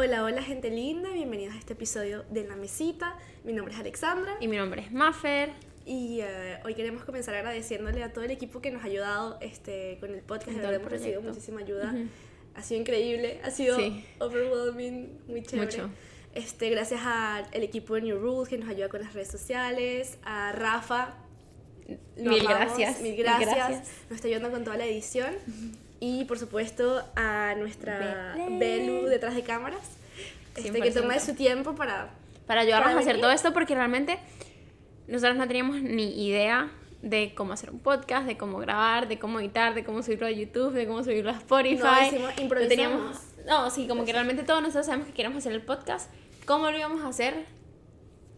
Hola, hola gente linda, bienvenidos a este episodio de La Mesita. Mi nombre es Alexandra Y mi nombre es Maffer. y eh, hoy queremos comenzar agradeciéndole a todo el equipo que nos ha ayudado este, con el podcast. De verdad hemos recibido muchísima ayuda. Ujú. Ha sido increíble, ha sido Sí. overwhelming, muy chévere. Mucho. Este, gracias al equipo de New Rules que nos ayuda con las redes sociales, a Rafa. Mil amamos, gracias, Mil mil gracias. gracias. Nos está ayudando con toda la edición. Y por supuesto a nuestra. Belu detrás de cámaras, este, que 100%. toma de su tiempo para Para ayudarnos Para a hacer todo esto porque realmente nosotros no teníamos ni idea de cómo hacer un podcast, de cómo grabar, de cómo editar, de cómo subirlo a YouTube, de cómo subirlo a Spotify. No, No teníamos- No, sí, como que realmente todos nosotros sabemos que queremos hacer el podcast. ¿Cómo lo íbamos a hacer?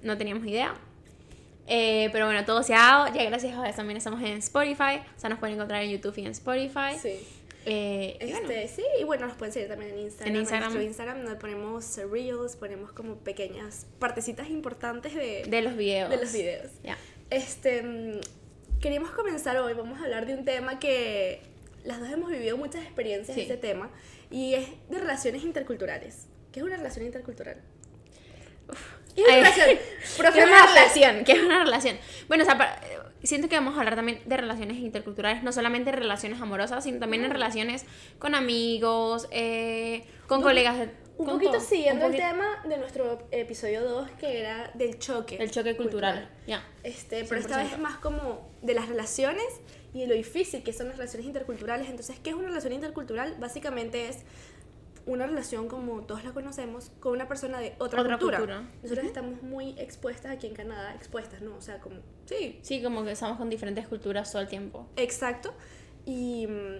No teníamos idea. Eh, pero bueno, todo se ha dado. Ya gracias a Dios también estamos en Spotify. O sea, nos pueden encontrar en YouTube y en Spotify. Sí. Eh, y bueno, Este, sí, y bueno, nos pueden seguir también en Instagram. En Instagram. nuestro Instagram donde ponemos reels, ponemos como pequeñas partecitas importantes de, de los videos. de los videos. Ya. Este, mm, queríamos comenzar hoy, vamos a hablar de un tema que las dos hemos vivido muchas experiencias Sí. de este tema y es de relaciones interculturales. ¿Qué es una relación intercultural? ¿Qué es una Ay. relación? ¿Qué es una relación? ¿Qué es una relación? Bueno, o sea, para- siento que vamos a hablar también de relaciones interculturales, no solamente relaciones amorosas, sino también en relaciones con amigos, eh, con Un colegas. de- Un con poquito todo. siguiendo Un el tema de nuestro episodio 2 que era del choque. El choque cultural. Ya. Este, pero esta 100%. vez más como de las relaciones y de lo difícil que son las relaciones interculturales. Entonces, ¿qué es una relación intercultural? Básicamente es una relación como todos la conocemos con una persona de otra, Otra cultura. cultura. Nosotros estamos muy expuestas aquí en Canadá, expuestas, ¿no? O sea, como, sí, Sí, como que estamos con diferentes culturas todo el tiempo. exacto. Y mm,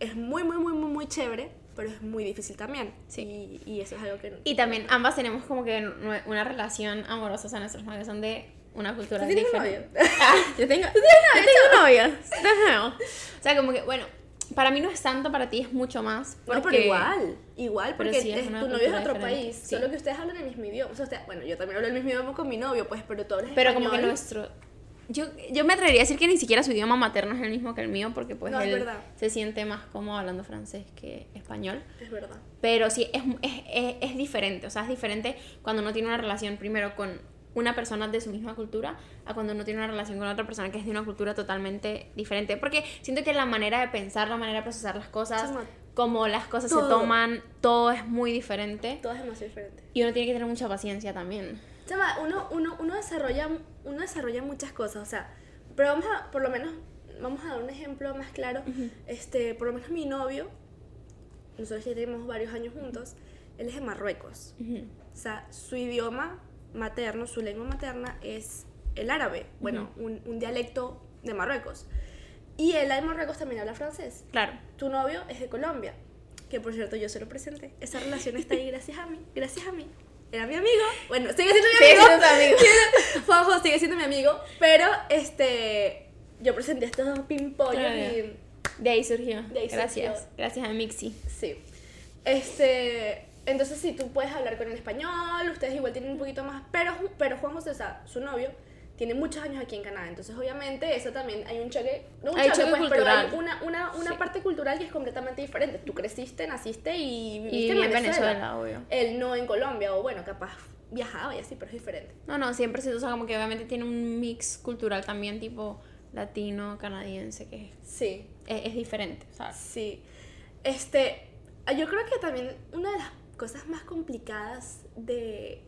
es muy, muy, muy, muy, muy chévere, pero es muy difícil también. Sí. Y, y eso es algo que... Y también ambas tenemos como que una relación amorosa, o sea, nuestros novios son de una cultura ¿Tú tienes un diferente. novio? Ah, yo tengo, yo tengo novio. No. O sea, como que, bueno, para mí no es tanto, para ti es mucho más. No, pero porque- igual, igual, Pero porque sí, es tu novio es de otro diferente, país, sí. solo que ustedes hablan el mismo idioma. O sea, usted- bueno, yo también hablo el mismo idioma con mi novio, pues, pero hablas Pero como que nuestro... Yo, yo me atrevería a decir que ni siquiera su idioma materno es el mismo que el mío, porque pues No, él se siente más cómodo hablando francés que español. Es verdad. Pero sí, es, es, es, es diferente. O sea, es diferente cuando uno tiene una relación primero con una persona de su misma cultura a cuando uno tiene una relación con otra persona que es de una cultura totalmente diferente. Porque siento que la manera de pensar, la manera de procesar las cosas, como las cosas se toman, todo es muy diferente. Todo es demasiado diferente. Y uno tiene que tener mucha paciencia también. Chama, uno, uno, uno, desarrolla, uno desarrolla muchas cosas, o sea, pero vamos a, por lo menos, vamos a dar un ejemplo más claro. Este, por lo menos mi novio, nosotros ya tenemos varios años juntos, él es de Marruecos. O sea, su idioma materno, su lengua materna es el árabe, bueno, un, un dialecto de Marruecos. Y él de Marruecos también habla francés. Claro. Tu novio es de Colombia, que por cierto yo se lo presenté. Esa relación está ahí gracias a mí, gracias a mí. Era mi amigo. Bueno, sigue siendo mi Sigue amigo. siendo tu amigo. Sigue- Juanjo sigue siendo mi amigo, pero este yo presenté estos dos pimpollos Claro. y De ahí surgió. De ahí Gracias. surgió. Gracias a Mixi. Sí. Este, entonces sí, tú puedes hablar con el español, ustedes igual tienen un poquito más, pero, pero Juan José, o sea, su novio, tiene muchos años aquí en Canadá, entonces obviamente eso también hay un choque, no un Hay choque, pues, pero hay cultural. una, una, una Sí. parte cultural que es completamente diferente. Tú creciste, naciste y viviste Y en en Venezuela. Venezuela, obvio. Él no en Colombia, o bueno, capaz viajaba y así, pero es diferente. No, no, siempre se usa como que obviamente tiene un mix cultural también, tipo latino, canadiense, que Sí. es, es diferente, ¿sabes? Sí. Este, yo creo que también una de las cosas más complicadas de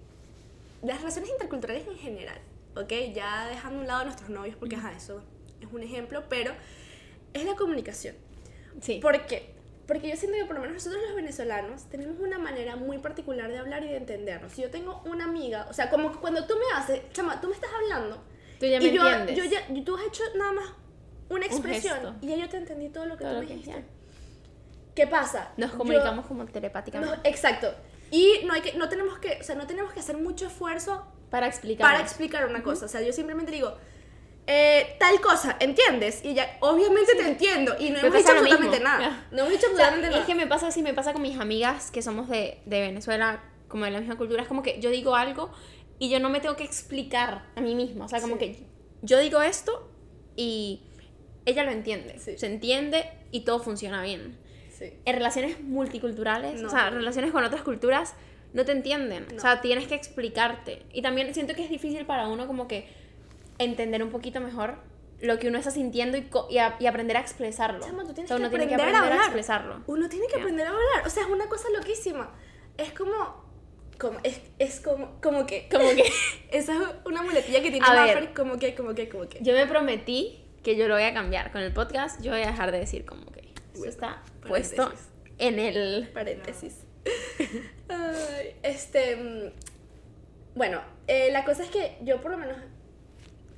las relaciones interculturales en general, ¿ok? Ya dejando a un lado a nuestros novios, porque ajá, eso es un ejemplo, pero es la comunicación. Sí. ¿Por qué? Porque yo siento que por lo menos nosotros los venezolanos tenemos una manera muy particular de hablar y de entendernos. Si yo tengo una amiga, o sea, como que cuando tú me haces, chama, tú me estás hablando Tú ya me y yo, entiendes. yo ya, tú has hecho nada más una expresión gesto. y ya yo te entendí todo lo que Todo tú me dijiste. ya. ¿Qué pasa? Nos Yo- comunicamos como no, telepáticamente. exacto. Y no hay que, no tenemos que, o sea, no tenemos que hacer mucho esfuerzo Para explicar. para explicar una cosa. O sea, yo simplemente digo, eh, tal cosa, ¿entiendes? Y ya, obviamente te entiendo. Y no Me hemos dicho lo mismo. absolutamente nada. No hemos dicho O sea, absolutamente nada. es que me pasa así, me pasa con mis amigas que somos de, de Venezuela, como de la misma cultura. Es como que yo digo algo y yo no me tengo que explicar a mí misma. O sea, como Sí. que yo digo esto y ella lo entiende. Sí. Se entiende y todo funciona bien. Sí. En relaciones multiculturales, No. o sea, relaciones con otras culturas, no te entienden. O sea, tienes que explicarte. Y también siento que es difícil para uno como que entender un poquito mejor lo que uno está sintiendo y, y, a- y aprender a expresarlo. Chama, tú tienes O sea, que uno tiene que aprender a aprender a, expresarlo. Uno tiene que Ya. aprender a hablar. O sea, es una cosa loquísima. Es como. como es, es como, como que. Como que Esa es una muletilla que tiene Maffer, como que, como que, como que. yo me prometí que yo lo voy a cambiar. Con el podcast yo voy a dejar de decir como que eso está puesto paréntesis. en el... Paréntesis. Ay, este. mm, Bueno, eh, la cosa es que yo, por lo menos.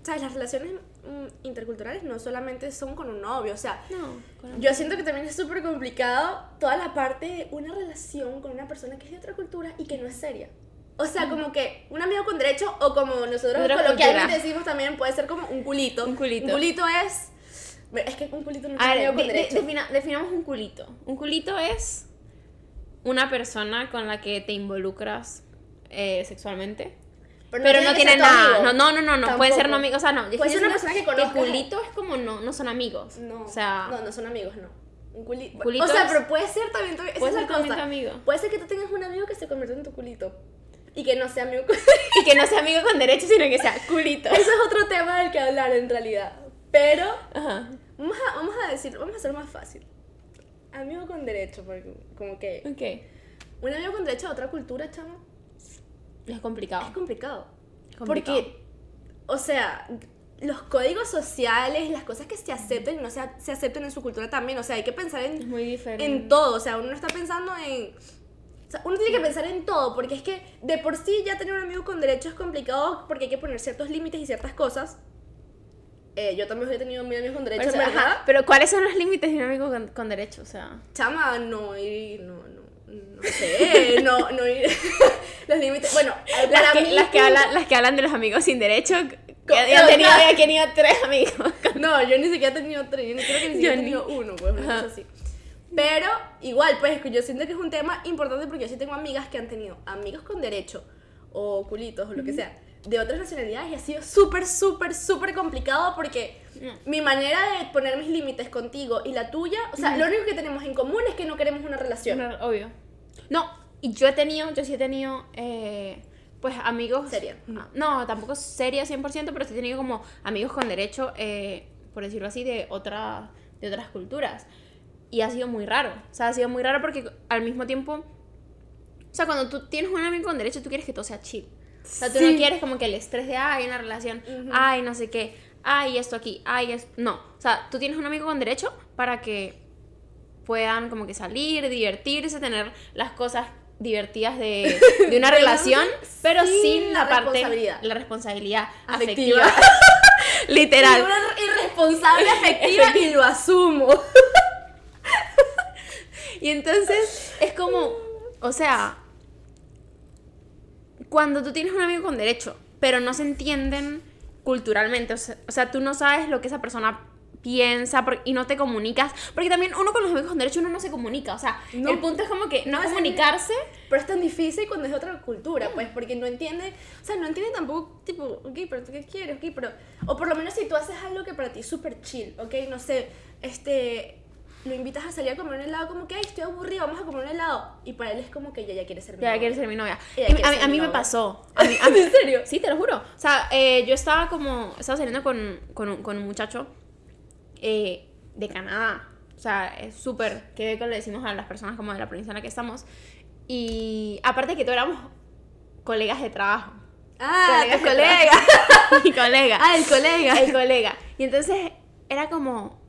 ¿Sabes? Las relaciones mm, interculturales no solamente son con un novio. O sea, No, con yo siento que también es súper complicado toda la parte de una relación con una persona que es de otra cultura y que no es seria. O sea, como que un amigo con derecho o como nosotros coloquialmente decimos también puede ser como un culito. Un culito. Un culito es... Es que un culito no un ver, con de- de- derecho. defina- definamos un culito. Un culito es una persona con la que te involucras eh, sexualmente. Pero, no, que tiene ser tu nada. No, no, no, no, no. Puede ser Tampoco. no amigo. O sea, no. Puede ser una persona que conozcas. culito es como no, no son amigos. No, O sea, no, no son amigos, no. Un culito. Culito o sea, es- pero puede ser también tu, esa puede es la ser también cosa. tu amigo. Puede ser que tú tengas un amigo que se convierta en tu culito. Y que no sea amigo con... Y que no sea amigo con derecho, sino que sea culito. Eso es otro tema del que hablar en realidad. Pero Ajá. vamos a, vamos a decir, vamos a hacer más fácil. Amigo con derecho, porque como que Ok. un amigo con derecho a otra cultura, chamo, Es es complicado. complicado. Complicado. Porque, o sea, los códigos sociales, las cosas que se aceptan y no se, se aceptan en su cultura también. O sea, hay que pensar en, Es muy diferente. en todo. O sea, uno no está pensando en. O sea, uno tiene que pensar en todo, porque es que de por sí ya tener un amigo con derecho es complicado porque hay que poner ciertos límites y ciertas cosas. Eh, yo también he tenido mil amigos con derecho, Pero, en ajá, verdad. pero ¿cuáles son los límites de un amigo con, con derecho? O sea, Chama, no ir, no, no, no sé, no, no ir. los límites. Bueno, las que, mí. las, que hablan, las que hablan de los amigos sin derecho, que Co- ya, no, tenido, no. ya tenido tres amigos. No, yo ni siquiera he tenido tres, yo creo que ni siquiera he tenido uno, pues, una cosa así. Pero, igual, pues, yo siento que es un tema importante porque yo sí tengo amigas que han tenido amigos con derecho, o culitos, o lo que sea, de otras nacionalidades y ha sido súper, súper, súper complicado porque Mm. mi manera de poner mis límites contigo y la tuya, o sea, lo único que tenemos en común es que no queremos una relación. No, obvio. No, y yo he tenido, yo sí he tenido, eh, pues amigos. Seria. Ah, No, tampoco seria 100%, pero sí he tenido como amigos con derecho, eh, por decirlo así, de, otra, de otras culturas. Y ha sido muy raro. O sea, ha sido muy raro porque al mismo tiempo. O sea, cuando tú tienes un amigo con derecho, tú quieres que todo sea chill. O sea, tú Sí. no quieres como que el estrés de, ay, una relación, ay, no sé qué, ay, esto aquí, ay, esto. No. O sea, tú tienes un amigo con derecho para que puedan como que salir, divertirse, tener las cosas divertidas de, de una relación, pero sin sin la la, parte, responsabilidad. la responsabilidad Afectiva. afectiva. Y Literal. una irresponsable afectiva y lo asumo. Y entonces es como, o sea, cuando tú tienes un amigo con derecho, pero no se entienden culturalmente, o sea, o sea, tú no sabes lo que esa persona piensa por- y no te comunicas, porque también uno con los amigos con derecho uno no se comunica, o sea, No. el punto es como que no, No, es comunicarse. Pero es tan difícil cuando es de otra cultura, pues, porque no entiende, o sea, no entiende tampoco, tipo, ok, pero tú qué quieres, ok, pero, o por lo menos si tú haces algo que para ti es súper chill, ok, no sé, este, lo invitas a salir a comer un helado, como que, ay, estoy aburrido, vamos a comer un helado, y para él es como que ya, ya quiere ser mi Ya novia. quiere ser mi novia. Ella Y a, mí- a mí me pasó. A mí- a mí- ¿En serio? Sí, te lo juro. O sea, eh, yo estaba como. Estaba saliendo con, con, un, con un muchacho eh, de Canadá. O sea, es súper. Que le decimos a las personas como de la provincia en la que estamos. Y aparte que todos éramos colegas de trabajo. Ah, Colegas colega. Mi colega. Ah, el colega. El colega. Y entonces era como.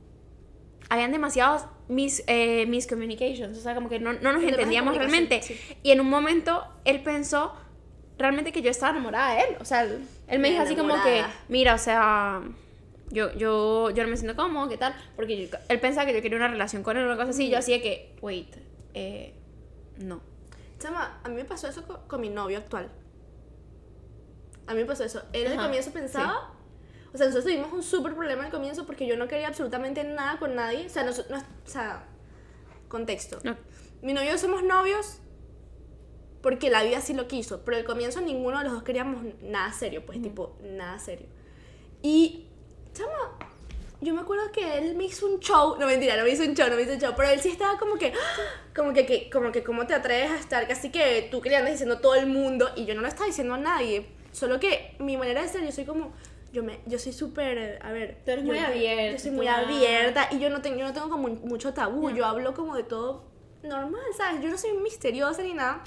Habían demasiados mis, eh, miscommunications. O sea, como que no, no nos entendíamos realmente. sí. Y en un momento él pensó realmente que yo estaba enamorada de él. O sea, él, él me dijo así como que, mira, o sea, yo, yo, yo no me siento cómodo, ¿qué tal? Porque yo- él pensaba que yo quería una relación con él o una cosa así. Y yo así de que, wait, eh, no. Chama, a mí me pasó eso con, con mi novio actual. A mí me pasó eso. Él al comienzo pensaba. O sea, nosotros tuvimos un súper problema al comienzo porque yo no quería absolutamente nada con nadie. O sea, nos- no- o sea contexto. no. Mi novio y yo somos novios porque la vida sí lo quiso. Pero al comienzo ninguno de los dos queríamos nada serio, pues, tipo, nada serio. Y, chama, yo me acuerdo que él me hizo un show, no mentira, no me hizo un show, no me hizo un show, pero él sí estaba como que, como que, que como que, ¿cómo te atreves a estar casi que tú que le andas diciendo a todo el mundo? Y yo no lo estaba diciendo a nadie, solo que mi manera de ser, yo soy como, yo me, yo soy súper, a ver, Tú eres yo- muy abierta. Yo soy muy abierta y yo no tengo, yo no tengo como mucho tabú, No. yo hablo como de todo normal, ¿sabes? Yo no soy misteriosa ni nada.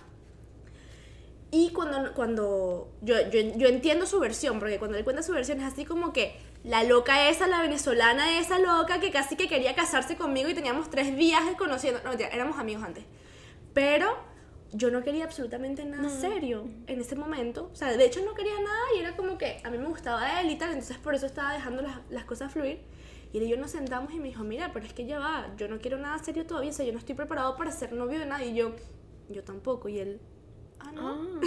Y cuando, cuando yo, yo, yo entiendo su versión, porque cuando él cuenta su versión es así como que la loca esa, la venezolana esa loca que casi que quería casarse conmigo y teníamos tres viajes conociendo, no, éramos amigos antes. Pero yo no quería absolutamente nada serio en ese momento. O sea, de hecho no quería nada y era como que a mí me gustaba él y tal, entonces por eso estaba dejando las, las cosas fluir. Y él y yo nos sentamos y me dijo, mira, pero es que ya va, yo no quiero nada serio todavía, o sea, yo no estoy preparado para ser novio de nadie. Y yo, yo tampoco. Y él, ah, no,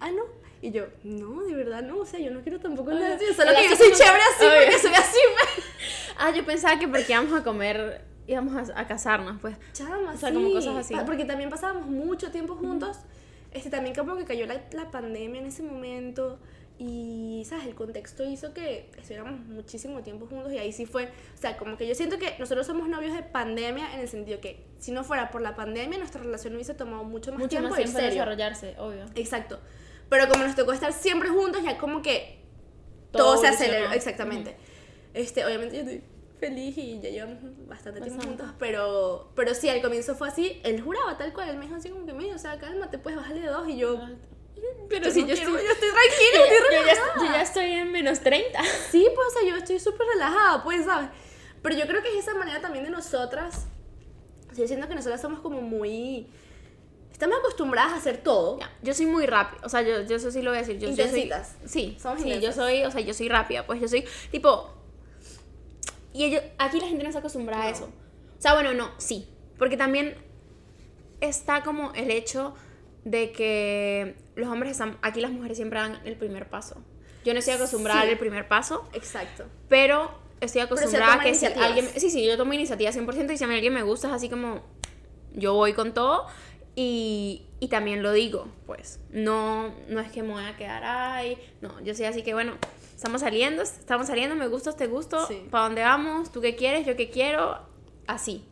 ah, no. Y yo, no, de verdad no, o sea, yo no quiero tampoco nada serio, solo que yo soy chévere así Obvio. porque soy así, pues. Ah, yo pensaba que porque íbamos a comer, íbamos a, a casarnos, pues. Chama, O sea, como sí. cosas así. Porque también pasábamos mucho tiempo juntos. Este, también como que cayó la, la pandemia en ese momento. Y, ¿sabes? El contexto hizo que estuviéramos muchísimo tiempo juntos. Y ahí sí fue. O sea, como que yo siento que nosotros somos novios de pandemia en el sentido que si no fuera por la pandemia, nuestra relación hubiese tomado mucho más Mucho tiempo más tiempo de serio. desarrollarse, obvio. Exacto. Pero como nos tocó estar siempre juntos, ya como que todo, Todo se aceleró. Exactamente. Este, obviamente yo estoy feliz y ya llevamos bastante tiempo juntos, pero, pero sí, al comienzo fue así, él juraba tal cual, él me dijo así como que, mira, o sea, cálmate, pues bájale de dos y yo, Pero yo sí, no yo estoy... yo estoy tranquila, estoy Yo ya, relajada. yo ya estoy en menos 30. Sí, pues, o sea, yo estoy súper relajada, pues, ¿sabes? Pero yo creo que es esa manera también de nosotras, yo siento que nosotras somos como muy, estamos acostumbradas a hacer todo. Ya, yo soy muy rápida, o sea, yo, yo eso sí lo voy a decir. Yo, yo soy, sí, Somos sí, yo soy, o sea, yo soy rápida, pues yo soy tipo... Y ellos, aquí la gente no se acostumbra a eso. O sea, bueno, no, sí, porque también está como el hecho de que los hombres están, aquí las mujeres siempre dan el primer paso. Yo no estoy acostumbrada Sí. a el primer paso, Exacto. pero estoy acostumbrada a toma que si alguien... Sí, sí, yo tomo iniciativa 100% y si a mí alguien me gusta es así como yo voy con todo y, y también lo digo, pues no, no es que me voy a quedar ahí, no, yo soy así que bueno, estamos saliendo, estamos saliendo, me gustas, te gusto, Sí. ¿para dónde vamos? ¿Tú qué quieres? ¿Yo qué quiero? Así.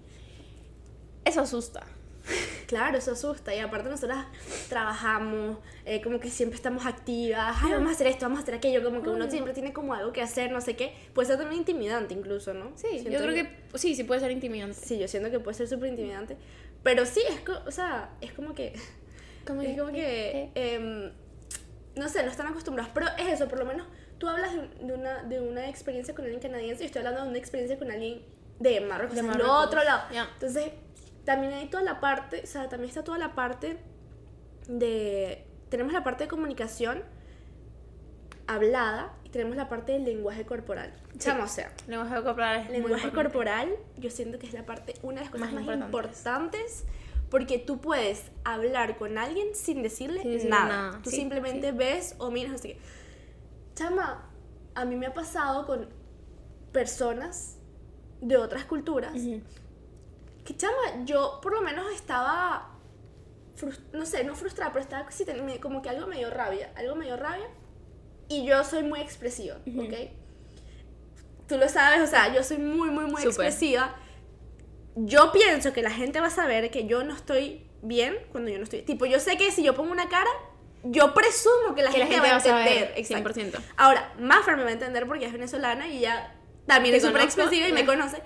Eso asusta. Claro, eso asusta. Y aparte nosotras trabajamos, eh, como que siempre estamos activas. Ay, vamos a hacer esto, vamos a hacer aquello. Como que uno siempre tiene como algo que hacer, no sé qué. Puede ser también intimidante incluso, ¿no? Sí, Siento yo creo que sí, sí puede ser intimidante. Sí, yo siento que puede ser súper intimidante. Pero sí, es, o sea, es como que... Como es como que... em, no sé, no están acostumbrados. Pero es eso, por lo menos tú hablas de, una, de una experiencia con alguien canadiense y estoy hablando de una experiencia con alguien de Marruecos, De o sea, otro lado. ya. Entonces, también hay toda la parte, o sea, también está toda la parte de... Tenemos la parte de comunicación hablada y tenemos la parte del lenguaje corporal. Chamo, o sea, lenguaje corporal es muy lenguaje importante. corporal, yo siento que es la parte, una de las cosas Más más, importantes. importantes. porque tú puedes hablar con alguien sin decirle decirle nada. nada, Tú sí, simplemente ves o miras, no sé qué. Chama, a mí me ha pasado con personas de otras culturas Ujú. que, chama, yo por lo menos estaba, no sé, no frustrada, pero estaba sí, como que algo me dio rabia, algo me dio rabia. Y yo soy muy expresiva, Ujú. ¿ok? Tú lo sabes, o sea, yo soy muy, muy, muy Súper. expresiva. Yo pienso que la gente va a saber que yo no estoy bien cuando yo no estoy. Tipo, yo sé que si yo pongo una cara, yo presumo que la, Que la gente, gente va a entender. Exacto. 100%. Ahora, Mafra me va a entender porque es venezolana y ya también Te es súper expresiva y me conoce.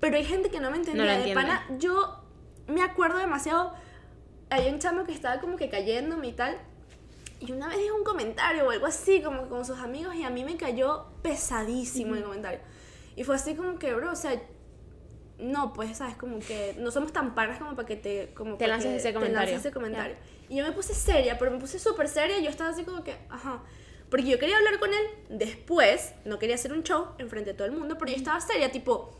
Pero hay gente que no me entendía. No de pana, yo me acuerdo demasiado. Hay un chamo que estaba como que cayéndome y tal. Y una vez dijo un comentario o algo así, como con sus amigos, y a mí me cayó pesadísimo el comentario. Y fue así como que, bro, o sea, no, pues, ¿sabes? Como que no somos tan paras como para que te, como Te lances ese te comentario. lances ese comentario. Y yo me puse seria, pero me puse súper seria y yo estaba así como que, ajá. Porque yo quería hablar con él después, no quería hacer un show enfrente de todo el mundo, pero yo estaba seria, tipo,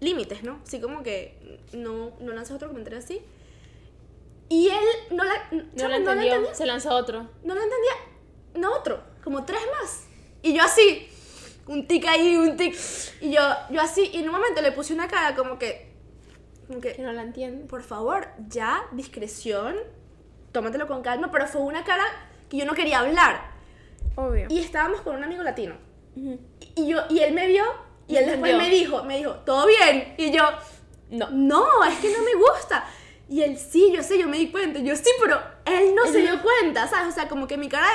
límites, ¿no? Así como que no, no lanzas otro comentario así. Y él no la, No lo entendió, entendía, se lanzó otro. no lo entendía, no otro, como tres más. Y yo así, un tic ahí, un tic. Y yo, yo así, y en un momento le puse una cara como que, como que, Que no la entiende. por favor, ya, discreción, tómatelo con calma, pero fue una cara que yo no quería hablar. Obvio. Y estábamos con un amigo latino. Ujú. Y, yo, y él me vio Y él después Yo. me dijo, me dijo, ¿todo bien? Y yo, No. no, es que no me gusta. Y él, sí, yo sé, yo me di cuenta. Yo, sí, pero él no se dio cuenta, ¿sabes? O sea, como que mi cara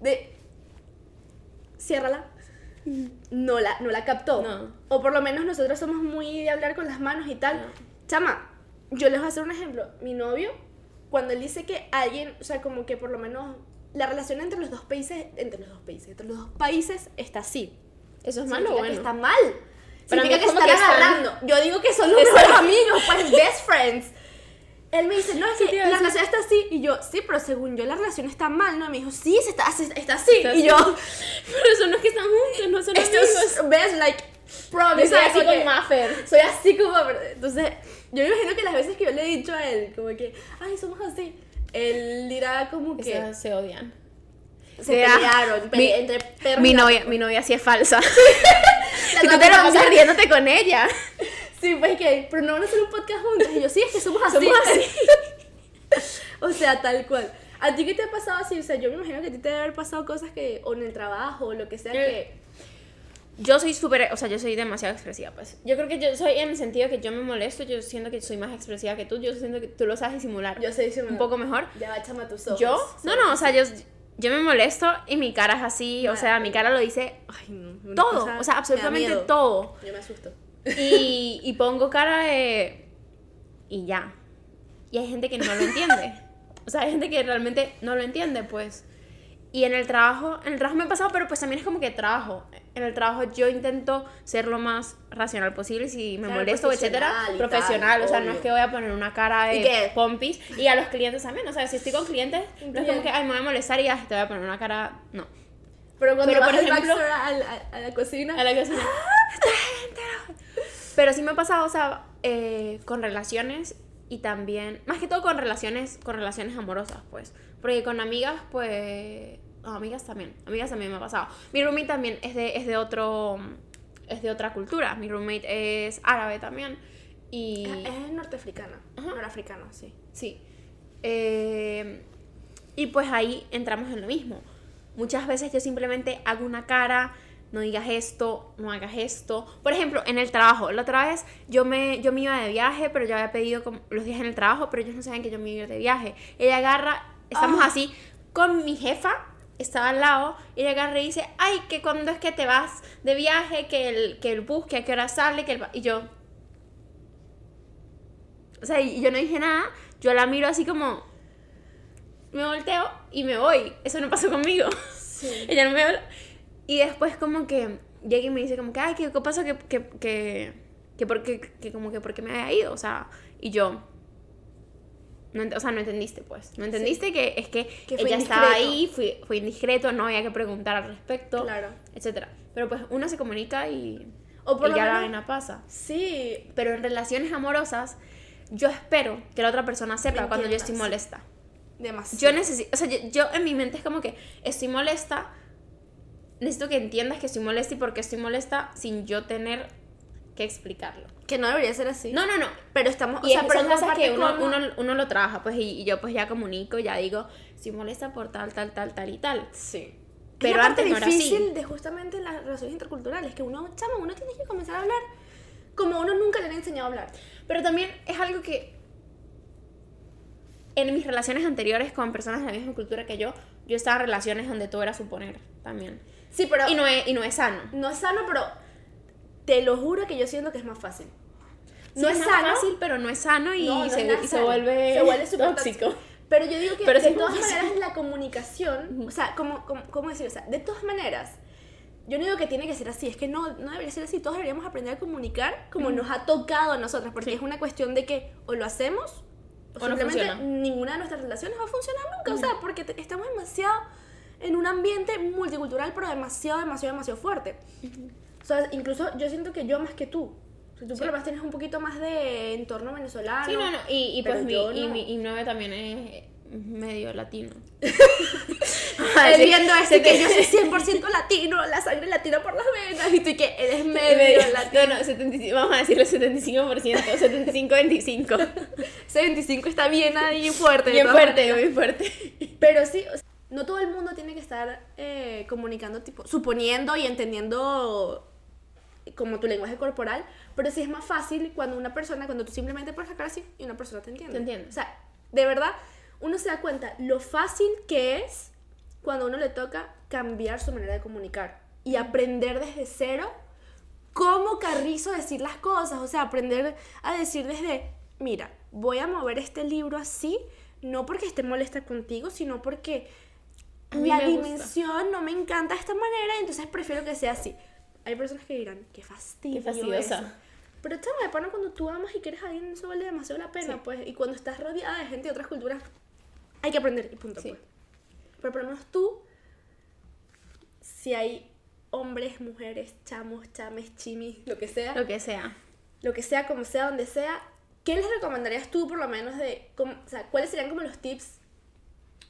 de... de ciérrala. No la, no la captó. No. O por lo menos nosotros somos muy de hablar con las manos y tal. No. Chama, yo les voy a hacer un ejemplo. Mi novio, cuando él dice que alguien, o sea, como que por lo menos la relación entre los dos países, entre los dos países, entre los dos países está así. ¿Eso es malo que bueno? está mal. Mí Significa que están que agarrando. Yo digo que son los mejores amigos, pues best friends. Él me dice, no, es ¿Qué que la relación está así. Y yo, sí, pero según yo la relación está mal, ¿no? Me dijo, sí, se está, se- está así. Está y así. yo, Pero eso no es que están juntos, no son esto amigos. es, ves, like, Yo promise. soy así Como Maffer. Soy así como, entonces, yo me imagino que las veces que yo le he dicho a él, como que, ay, somos así, él dirá como que Esas se odian. se Dirá, pelearon, pe- mi- entre perros Mi y novia, mi novia sí es falsa. La Si tú te cosa- pasas riéndote con ella. Sí, pues que, pero no van a hacer un podcast juntos. Y yo, sí, es que somos así. Somos así. o sea, tal cual. ¿A ti qué te ha pasado así? O sea, yo me imagino que a ti te debe haber pasado cosas que, o en el trabajo, o lo que sea, que... Yo soy súper, o sea, yo soy demasiado expresiva, pues. Yo creo que yo soy en el sentido que yo me molesto, yo siento que soy más expresiva que tú, yo siento que tú lo sabes disimular Yo sé diciendo un poco mejor. Ya chama tus ojos. Yo, no, no, o sea, yo, yo me molesto y mi cara es así, o sea, mi cara lo dice Ay, no. una todo, o sea, absolutamente todo. Yo me asusto. Y, y pongo cara de... Y ya. Y hay gente que no lo entiende. O sea, hay gente que realmente no lo entiende, pues. Y en el trabajo, en el trabajo me ha pasado, pero pues también es como que trabajo. En el trabajo yo intento ser lo más racional posible, si me Claro, molesto, etcétera, profesional y tal, o sea, no obvio. es que voy a poner una cara ¿Y de qué? pompis y a los clientes también, o sea, si estoy con clientes, no es como que, ay, me voy a molestar y ya te voy a poner una cara, no. Pero cuando Pero, vas por ejemplo- a, la- a la cocina... A la cocina. Pero sí me ha pasado, o sea, eh, con relaciones y también, más que todo con relaciones, con relaciones amorosas, pues. Porque con amigas, pues, no, amigas también, amigas también me ha pasado. Mi roommate también es de, es de otro, es de otra cultura. Mi roommate es árabe también. Y... Es norteafricana. Ajá. Norafricano, sí. Sí. Eh, y pues ahí entramos en lo mismo. Muchas veces yo simplemente hago una cara, no digas esto, no hagas esto. Por ejemplo, en el trabajo, la otra vez yo me, yo me iba de viaje, pero yo había pedido como los días en el trabajo, pero ellos no saben que yo me iba de viaje. Ella agarra, estamos Ah. así con mi jefa, estaba al lado, y ella agarra y dice, ay, que cuando es que te vas de viaje, que el, que el bus, que a qué hora sale, que el... ba-". Y yo, o sea, y yo no dije nada, yo la miro así como, me volteo y me voy. Eso no pasó conmigo. Sí. Ella no me habla. Y después como que llega y me dice como que, ay, ¿qué, qué pasó? Que, que, que, que, por qué- que como que por qué me había ido, o sea, y yo... No, o sea, no entendiste, pues. No entendiste que es que, ella estaba ahí, fue, fue indiscreto, no había que preguntar al respecto, Claro. etcétera. Pero pues uno se comunica y, O por y lo ya la vaina pasa. Sí. Pero en relaciones amorosas, yo espero que la otra persona sepa Me cuando yo estoy molesta. Demasiado. Yo necesito, o sea, yo, yo en mi mente es como que estoy molesta, necesito que entiendas que estoy molesta y por qué estoy molesta sin yo tener que explicarlo. Que no debería ser así. No, no, no. Pero estamos... Y o sea, pero son cosas que uno, uno, uno lo trabaja, pues, y, y yo pues ya comunico, ya digo, estoy molesta por tal, tal, tal, tal y tal. Sí. Pero es antes no era así. difícil de justamente las relaciones interculturales, que uno, chama, uno tiene que comenzar a hablar como uno nunca le han enseñado a hablar. Pero también es algo que en mis relaciones anteriores con personas de la misma cultura que yo, yo estaba en relaciones donde todo era suponer también. Sí, pero Y no es, y no es sano. no es sano, pero te lo juro que yo siento que es más fácil. No No es es sano. fácil, pero no es sano y, No, no se, y se vuelve, Se vuelve súper tóxico. Pero yo digo que Pero sí de todas maneras la comunicación, o sea, ¿cómo, cómo, cómo decir? O sea, de todas maneras, yo no digo que tiene que ser así, es que no, no debería ser así, todos deberíamos aprender a comunicar como nos ha tocado a nosotras, porque Sí. es una cuestión de que o lo hacemos o, O no simplemente funciona. ninguna de nuestras relaciones va a funcionar nunca, o sea, porque te- estamos demasiado en un ambiente multicultural, pero demasiado, demasiado, demasiado fuerte. O sea, incluso yo siento que yo más que tú. Si tú por lo menos tienes un poquito más de entorno venezolano. Sí, no, no. Y, y pues mi, yo y, no. mi, y mi también es medio latino. Él viendo esto se y que yo soy 100% latino, la sangre latina por las venas, y tú que eres medio latino. No, no, 75, vamos a decirlo 75%, 75-25. Ese 25 está bien ahí fuerte. Bien fuerte, bien fuerte. Pero sí, o sea, no todo el mundo tiene que estar eh, comunicando, tipo, suponiendo y entendiendo como tu lenguaje corporal, pero sí es más fácil cuando una persona, cuando tú simplemente pones la cara así y una persona te entiende. Te entiende. O sea, de verdad, uno se da cuenta lo fácil que es cuando uno le toca cambiar su manera de comunicar y aprender desde cero cómo carrizo decir las cosas, o sea, aprender a decir desde, mira, voy a mover este libro así, no porque esté molesta contigo, sino porque la gusta. dimensión no me encanta de esta manera, entonces prefiero que sea así. Hay personas que dirán, qué fastidio. Qué fastidiosa. eso". Pero chama, de pana, cuando tú amas y quieres a alguien, eso vale demasiado la pena, Sí. pues. Y cuando estás rodeada de gente de otras culturas, hay que aprender y punto, Sí. pues. Pero por lo menos tú, si hay hombres, mujeres, chamos, chames, chimis, lo que sea, Lo que sea. lo que sea, como sea, donde sea, ¿qué les recomendarías tú por lo menos de, cómo- o sea, cuáles serían como los tips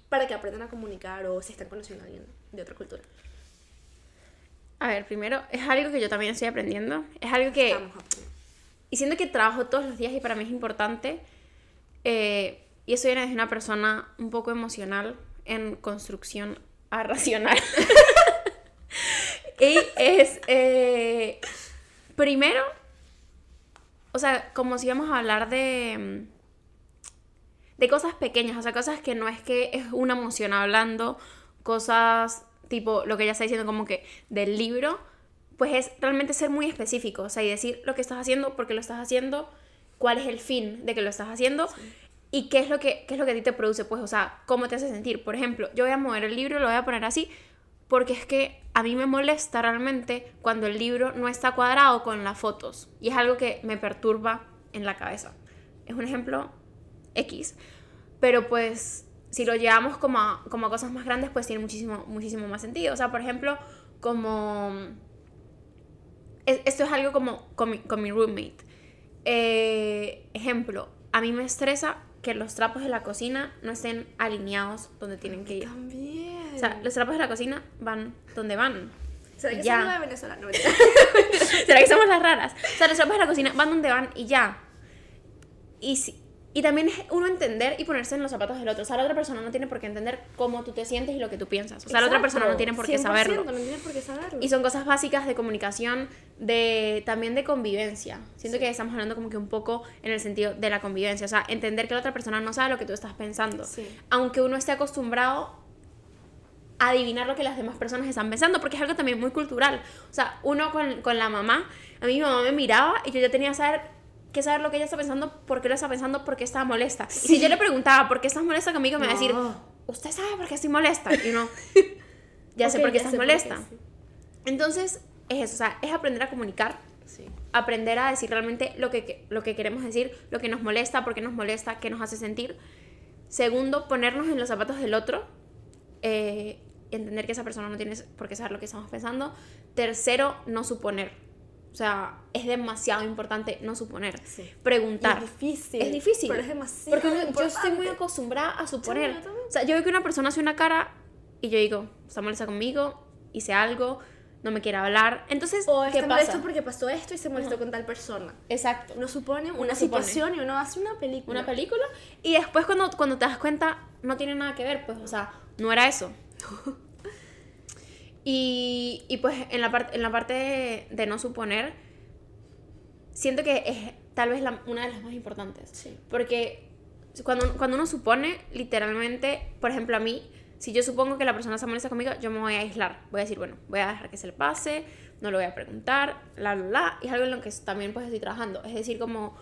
para que aprendan a comunicar o si están conociendo a alguien de otra cultura? A ver, primero, es algo que yo también estoy aprendiendo. Es algo que... Estamos. Y siento que trabajo todos los días y para mí es importante. eh, y eso viene de una persona un poco emocional en construcción a racional. y es, eh, primero, o sea, como si íbamos a hablar de, de cosas pequeñas, o sea, cosas que no es que es una emoción hablando, cosas tipo lo que ella está diciendo como que del libro, pues es realmente ser muy específico, o sea, y decir lo que estás haciendo, por qué lo estás haciendo, cuál es el fin de que lo estás haciendo y qué es lo que qué es lo que a ti te produce, pues, o sea, cómo te hace sentir. Por ejemplo, yo voy a mover el libro, lo voy a poner así porque es que a mí me molesta realmente cuando el libro no está cuadrado con las fotos y es algo que me perturba en la cabeza. Es un ejemplo X, pero pues si lo llevamos como a, como a cosas más grandes, pues tiene muchísimo, muchísimo más sentido. O sea, por ejemplo, como... es- Esto es algo como con mi, con mi roommate. Eh, ejemplo, a mí me estresa que los trapos de la cocina no estén alineados donde tienen que ir. También. O sea, los trapos de la cocina van donde van. ¿Será que ya. son de Venezuela? No. ¿Será que somos las raras? O sea, los trapos de la cocina van donde van y ya. Y, si- y también es uno entender y ponerse en los zapatos del otro. O sea, la otra persona no tiene por qué entender cómo tú te sientes y lo que tú piensas. O sea, la otra persona no tiene por qué 100%, saberlo. No tiene por qué saberlo. Y son cosas básicas de comunicación, de también de convivencia. Siento que estamos hablando como que un poco en el sentido de la convivencia. O sea, entender que la otra persona no sabe lo que tú estás pensando. Sí. Aunque uno esté acostumbrado a adivinar lo que las demás personas están pensando, porque es algo también muy cultural. O sea, uno con, con la mamá, a mí mi mamá me miraba y yo ya tenía que saber que saber lo que ella está pensando, por qué lo está pensando, por qué estaba molesta. Y si yo le preguntaba, ¿por qué estás molesta conmigo? Me va a decir, No. usted sabe por qué estoy molesta. Y uno, ya sé Ok, por qué estás sé por qué, molesta. sí. Entonces, es eso, o sea, es aprender a comunicar, Sí. aprender a decir realmente lo que, lo que queremos decir, lo que nos molesta, por qué nos molesta, qué nos hace sentir. Segundo, ponernos en los zapatos del otro, eh, entender que esa persona no tiene por qué saber lo que estamos pensando. Tercero, no suponer. O sea, es demasiado importante no suponer. Sí. Preguntar. Y es difícil. Es difícil. Pero es demasiado Porque uno- yo estoy muy acostumbrada a suponer. Sí, o sea, yo veo que una persona hace una cara y yo digo, está molesta conmigo, hice algo, no me quiere hablar. Entonces, O ¿qué está molesto porque pasó esto y se molestó con tal persona. Exacto. Uno supone Uno una supone. situación y uno hace una película. Una película y después cuando, cuando te das cuenta no tiene nada que ver, pues, o sea, no era eso. Y, y pues en la, parte en la parte de, de no suponer, siento que es tal vez la- una de las más importantes. Sí. Porque cuando, cuando uno supone, literalmente, por ejemplo, a mí, si yo supongo que la persona se molesta conmigo, yo me voy a aislar. Voy a decir, bueno, voy a dejar que se le pase, no lo voy a preguntar, la, la, la. Y es algo en lo que también pues estoy trabajando. Es decir, como,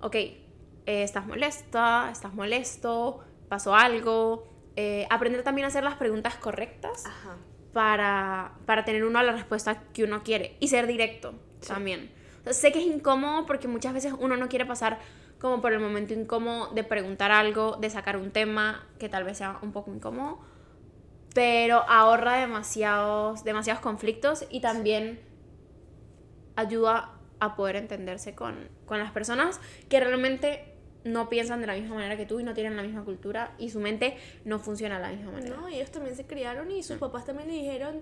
ok, eh, estás molesta, estás molesto, pasó algo. Eh, aprender también a hacer las preguntas correctas Ajá. Para, para tener uno la respuesta que uno quiere y ser directo también. O sea, sé que es incómodo porque muchas veces uno no quiere pasar como por el momento incómodo de preguntar algo, de sacar un tema que tal vez sea un poco incómodo, pero ahorra demasiados, demasiados conflictos y también ayuda a poder entenderse con, con las personas que realmente no piensan de la misma manera que tú y no tienen la misma cultura y su mente no funciona de la misma manera. No, y ellos también se criaron y sus papás también le dijeron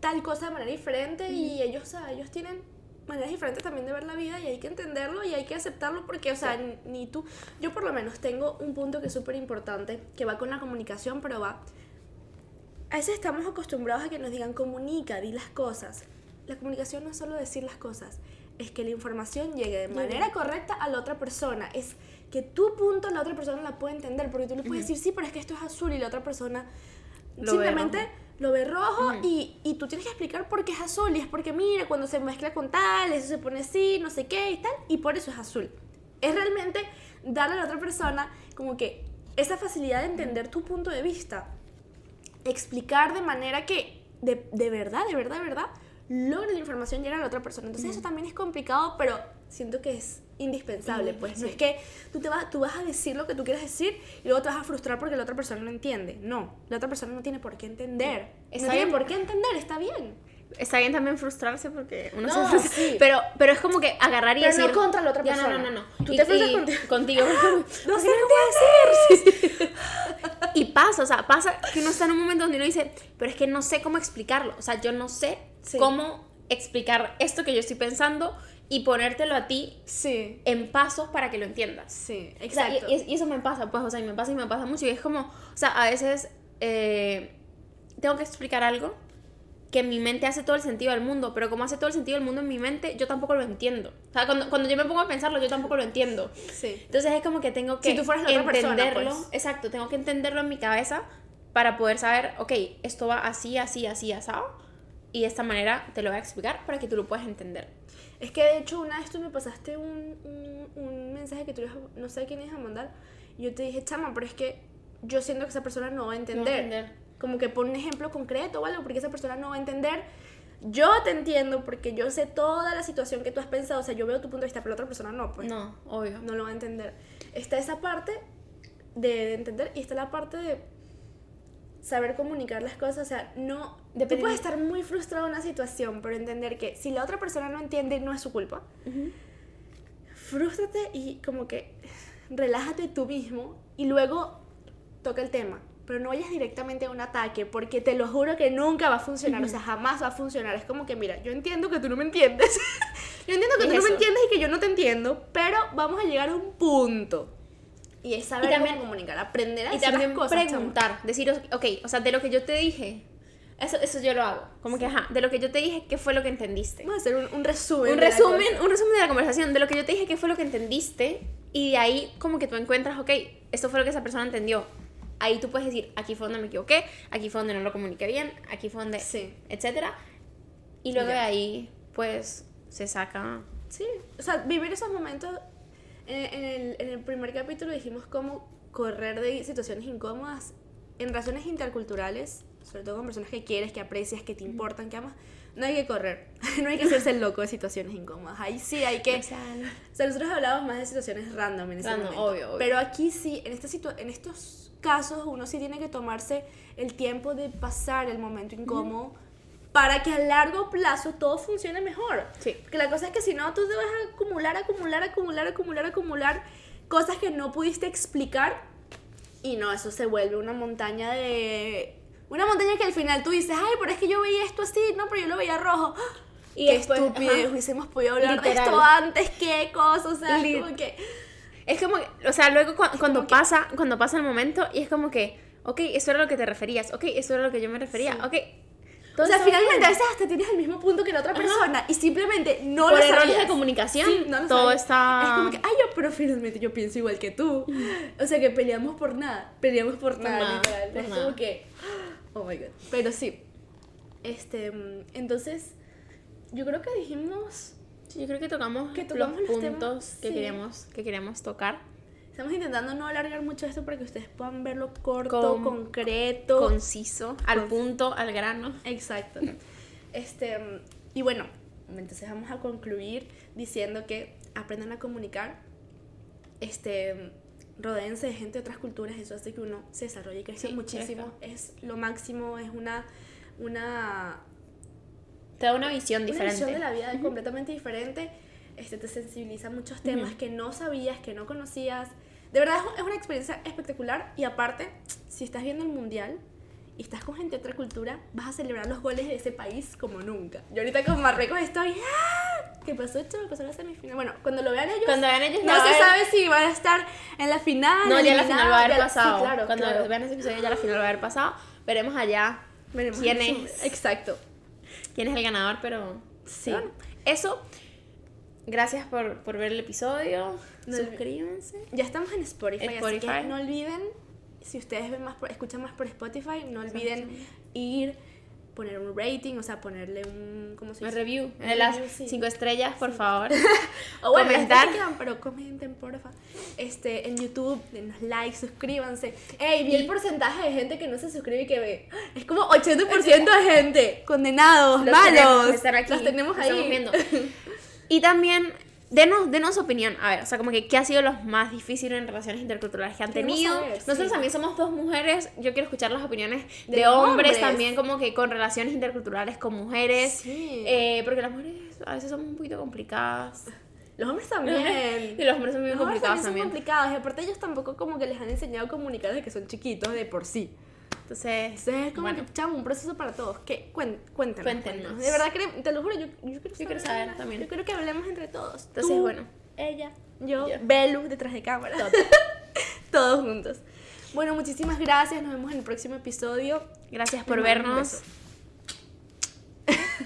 tal cosa de manera diferente y ellos, o sea, ellos tienen maneras diferentes también de ver la vida y hay que entenderlo y hay que aceptarlo porque, o sea, ni tú, yo por lo menos tengo un punto que es súper importante que va con la comunicación, pero va, a veces estamos acostumbrados a que nos digan comunica, di las cosas, la comunicación no es solo decir las cosas, es que la información llegue de manera correcta a la otra persona. Es que tu punto la otra persona la puede entender, porque tú le puedes decir, sí, pero es que esto es azul y la otra persona Lo simplemente lo ve rojo y, y tú tienes que explicar por qué es azul y es porque mira, cuando se mezcla con tal, eso se pone así, no sé qué y tal, y por eso es azul. Es realmente darle a la otra persona como que esa facilidad de entender tu punto de vista, explicar de manera que de, de verdad, de verdad, de verdad, logre la información llegar a la otra persona. Entonces eso también es complicado, pero siento que es indispensable, Mm, pues no es que tú, te vas, tú vas a decir lo que tú quieres decir y luego te vas a frustrar porque la otra persona no entiende. No, la otra persona no tiene por qué entender. Está no tiene bien. por qué entender, está bien. Está bien también frustrarse porque uno No, se frustra. sí. Pero, pero es como que agarrar y Pero no decir. contra la otra Ya, no, persona. no, no, no. Tú Y- te frustras contigo. contigo. No sé cómo hacer. Y pasa, o sea, pasa que uno está en un momento donde uno dice, pero es que no sé cómo explicarlo. O sea, yo no sé Sí. cómo explicar esto que yo estoy pensando y ponértelo a ti Sí, en pasos para que lo entiendas. sí, O sea, exacto. y- y eso me pasa, pues, o sea, y me pasa y me pasa mucho. Y es como, o sea, a veces eh, tengo que explicar algo que en mi mente hace todo el sentido del mundo, pero como hace todo el sentido del mundo en mi mente, yo tampoco lo entiendo. O sea, cuando, cuando yo me pongo a pensarlo, yo tampoco lo entiendo. sí. Entonces es como que tengo que Si tú fueras la otra persona, entenderlo. pues. Exacto, tengo que entenderlo en mi cabeza para poder saber, ok, esto va así, así, así, asado. Y de esta manera te lo voy a explicar para que tú lo puedas entender. Es que de hecho una vez tú me pasaste un, un, un mensaje que tú a- no sé a quién ibas a mandar y yo te dije, chama, pero es que yo siento que esa persona no va a entender. entender. Como que pon un ejemplo concreto o algo, porque esa persona no va a entender. Yo te entiendo porque yo sé toda la situación que tú has pensado, o sea, yo veo tu punto de vista, pero la otra persona no, pues No, obvio. no lo va a entender. Está esa parte de, de entender y está la parte de saber comunicar las cosas, o sea, no... Tú puedes estar muy frustrado en una situación, pero entender que si la otra persona no entiende, no es su culpa. Frústrate y como que relájate tú mismo y luego toca el tema. Pero no vayas directamente a un ataque porque te lo juro que nunca va a funcionar, o sea, jamás va a funcionar. Es como que, mira, yo entiendo que tú no me entiendes. yo entiendo que tú no me eso. entiendes y que yo no te entiendo, pero vamos a llegar a un punto. Y es saber Y también- cómo comunicar, aprender a Y decir también las cosas. chamo. preguntar, decir, ok, o sea, de lo que yo te dije, eso, eso yo lo hago. Como que, ajá, de lo que yo te dije, ¿qué fue lo que entendiste? Vamos a hacer un, un resumen. Un resumen, un resumen de la conversación, de lo que yo te dije, ¿qué fue lo que entendiste? Y de ahí como que tú encuentras, ok, esto fue lo que esa persona entendió. Ahí tú puedes decir, aquí fue donde me equivoqué, aquí fue donde no lo comuniqué bien, aquí fue donde, Sí. etcétera. Y luego Ya. de ahí, pues, se saca... Sí, o sea, vivir esos momentos. En, el, en el primer capítulo dijimos cómo correr de situaciones incómodas en relaciones interculturales, sobre todo con personas que quieres, que aprecias, que te importan, que amas. No hay que correr, no hay que hacerse el loco de situaciones incómodas. Ahí sí hay que. O sea, nosotros hablábamos más de situaciones random en ese Random, momento. obvio, obvio. Pero aquí sí, en, esta en estos casos, uno sí tiene que tomarse el tiempo de pasar el momento incómodo para que a largo plazo todo funcione mejor. Sí. Porque la cosa es que si no, tú te vas a acumular, acumular, acumular, acumular, acumular cosas que no pudiste explicar. Y no, eso se vuelve una montaña de. Una montaña que al final tú dices, ay, pero es que yo veía esto así, no, pero yo lo veía rojo. Y Qué después, estupidez, ajá. hubiésemos podido hablar de Literal. esto antes, qué cosa, o sea, Lit- como que. Es como, o sea, luego cu- cuando, que- pasa, cuando pasa el momento y es como que, ok, eso era lo que te referías, ok, eso era lo que yo me refería, Sí. ok. O sea, finalmente a veces hasta tienes el mismo punto que la otra persona y simplemente no Por lo errores sabías. de comunicación, Sí, no lo todo sabías. está- Es como que, ay, yo, pero finalmente yo pienso igual que tú. O sea, que peleamos por nada. Peleamos por, nada, nada, literal. por es nada. como que, oh my god. Pero sí. Este, mm, entonces, yo creo que dijimos. Sí, yo creo que tocamos, Que tocamos los los puntos temas, que, sí. queríamos, que queríamos tocar. Estamos intentando no alargar mucho esto para que ustedes puedan verlo corto, Con- concreto. Conciso, al punto, al grano. Exacto. Este, y bueno, entonces vamos a concluir diciendo que aprendan a comunicar. Este, rodéense de gente de otras culturas, eso hace que uno se desarrolle y crezca Sí, muchísimo. Es lo máximo, es una, una, Te da una visión una diferente. visión de la vida completamente diferente. Este, te sensibiliza a muchos temas que no sabías, que no conocías. De verdad es- una experiencia espectacular y aparte, si estás viendo el mundial y estás con gente de otra cultura, vas a celebrar los goles de ese país como nunca. Yo ahorita con Marruecos estoy, ¡ah! ¿Qué pasó, chavo? Pasó la semifinal. Bueno, cuando lo vean ellos, Cuando vean ellos, no la se van- sabe si van a estar en la final. No, ya la final va a haber ya- pasado. Sí, claro, Cuando claro. vean ese episodio, ya la final va a haber pasado. Veremos allá Veremos quién es, Exacto. Quién es el ganador, pero Sí. Pero bueno, eso. Gracias por, por ver el episodio. No Suscríbanse. Ya estamos en Spotify, así que no olviden, si ustedes ven más por- escuchan más por Spotify, no olviden ir, poner un rating, o sea, ponerle un, ¿cómo se dice? review. De las sí. cinco estrellas, por favor. O bueno, comentar. pero comenten, porfa. Este, en YouTube, denos like, suscríbanse. Ey, vi el porcentaje de gente que no se suscribe y que ve. Es como 80% de gente. Condenados, Los malos. tenemos, están aquí, Los tenemos ahí. viendo. Y también, denos, denos opinión. A ver, o sea, como que, ¿qué ha sido lo más difícil en relaciones interculturales que han tenido? saber, Nosotros sí. también somos dos mujeres. Yo quiero escuchar las opiniones de, De hombres, hombres. también, como que con relaciones interculturales con mujeres. Sí. Eh, porque las mujeres a veces son un poquito complicadas. Los hombres también. Y los hombres son muy Los hombres complicados también son también. complicados. Y aparte ellos tampoco como que les han enseñado a comunicar desde que son chiquitos de por sí. Entonces, Entonces es como bueno. que, chamo, un proceso para todos. ¿Qué? Cuéntanos, cuéntanos. De verdad, te lo juro, yo, yo, quiero, yo saber, quiero también. Yo quiero que hablemos entre todos. Entonces, Tú, bueno. Ella. Yo, yo. Belu, detrás de cámara. todos juntos. Bueno, muchísimas gracias. Nos vemos en el próximo episodio. Gracias por vernos.